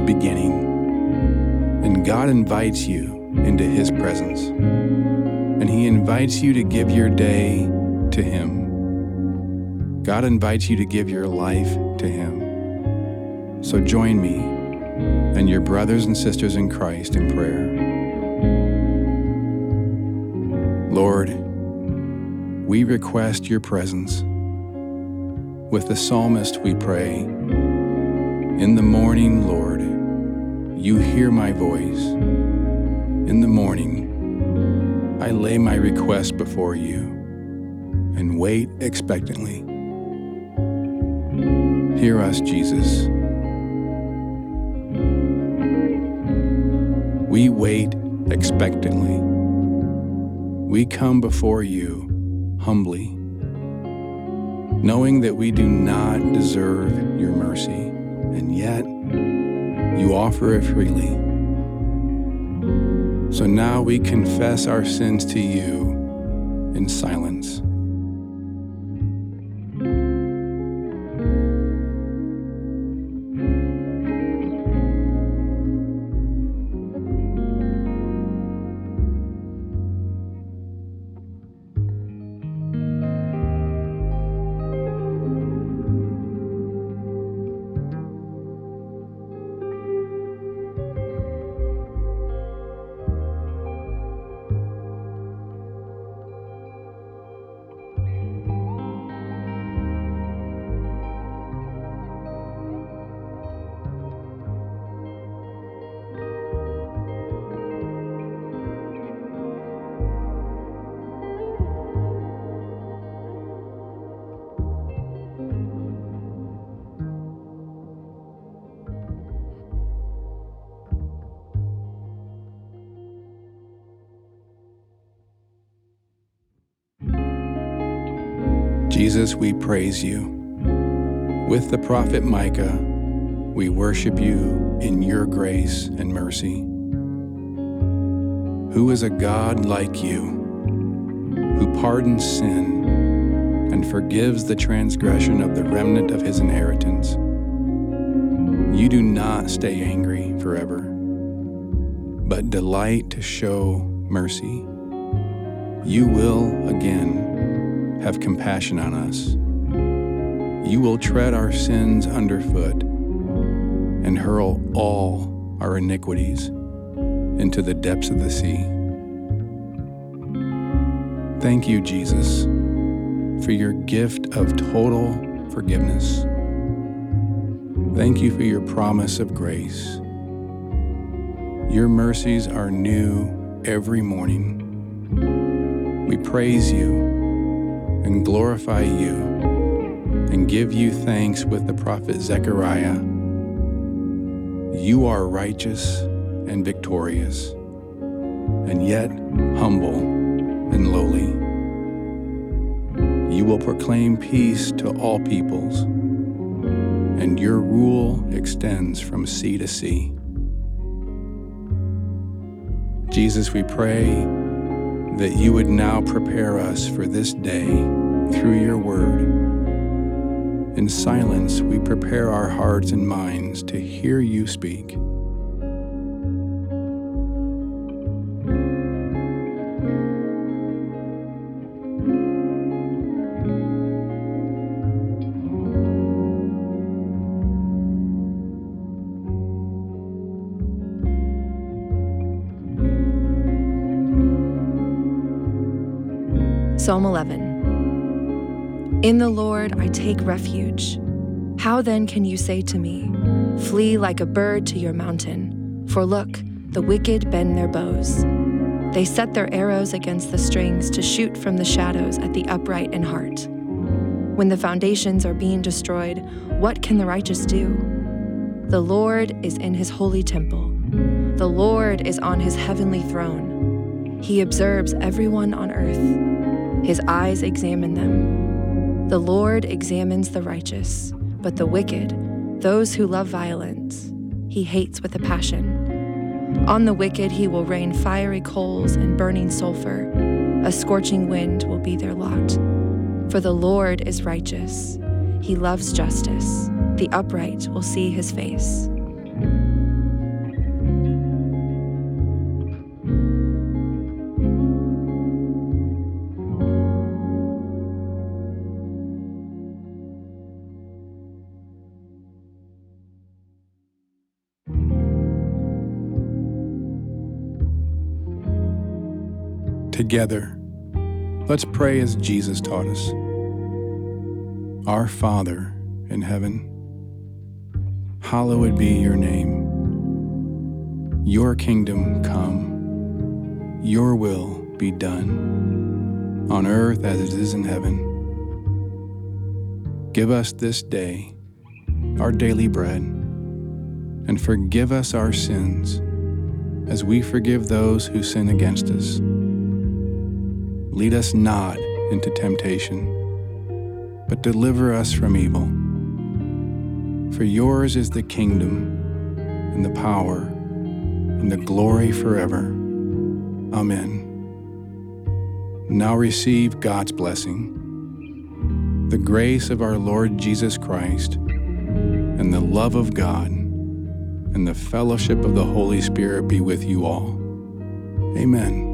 beginning. And God invites you into His presence. And He invites you to give your day to Him. God invites you to give your life to Him. So join me and your brothers and sisters in Christ in prayer. Lord, we request your presence. With the psalmist, we pray, In the morning, Lord, you hear my voice. In the morning, I lay my request before you and wait expectantly. Hear us, Jesus. We wait expectantly. We come before you humbly, knowing that we do not deserve your mercy, and yet you offer it freely. So now we confess our sins to you in silence. Jesus, we praise you. With the prophet Micah, we worship you in your grace and mercy. Who is a God like you, who pardons sin and forgives the transgression of the remnant of his inheritance? You do not stay angry forever, but delight to show mercy. You will again have compassion on us. You will tread our sins underfoot and hurl all our iniquities into the depths of the sea. Thank you, Jesus, for your gift of total forgiveness. Thank you for your promise of grace. Your mercies are new every morning. We praise you and glorify you and give you thanks with the prophet Zechariah. You are righteous and victorious, and yet humble and lowly. You will proclaim peace to all peoples, and your rule extends from sea to sea. Jesus, we pray that you would now prepare us for this day through your word. In silence, we prepare our hearts and minds to hear you speak. Psalm 11 In the Lord I take refuge. How then can you say to me, Flee like a bird to your mountain? For look, the wicked bend their bows. They set their arrows against the strings to shoot from the shadows at the upright in heart. When the foundations are being destroyed, what can the righteous do? The Lord is in his holy temple. The Lord is on his heavenly throne. He observes everyone on earth. His eyes examine them. The Lord examines the righteous, but the wicked, those who love violence, he hates with a passion. On the wicked he will rain fiery coals and burning sulfur. A scorching wind will be their lot. For the Lord is righteous. He loves justice. The upright will see his face. Together, let's pray as Jesus taught us. Our Father in heaven, hallowed be your name. Your kingdom come, your will be done, on earth as it is in heaven. Give us this day our daily bread, and forgive us our sins as we forgive those who sin against us. Lead us not into temptation, but deliver us from evil. For yours is the kingdom, and the power, and the glory forever. Amen. Now receive God's blessing the grace of our Lord Jesus Christ, and the love of God, and the fellowship of the Holy Spirit be with you all. Amen.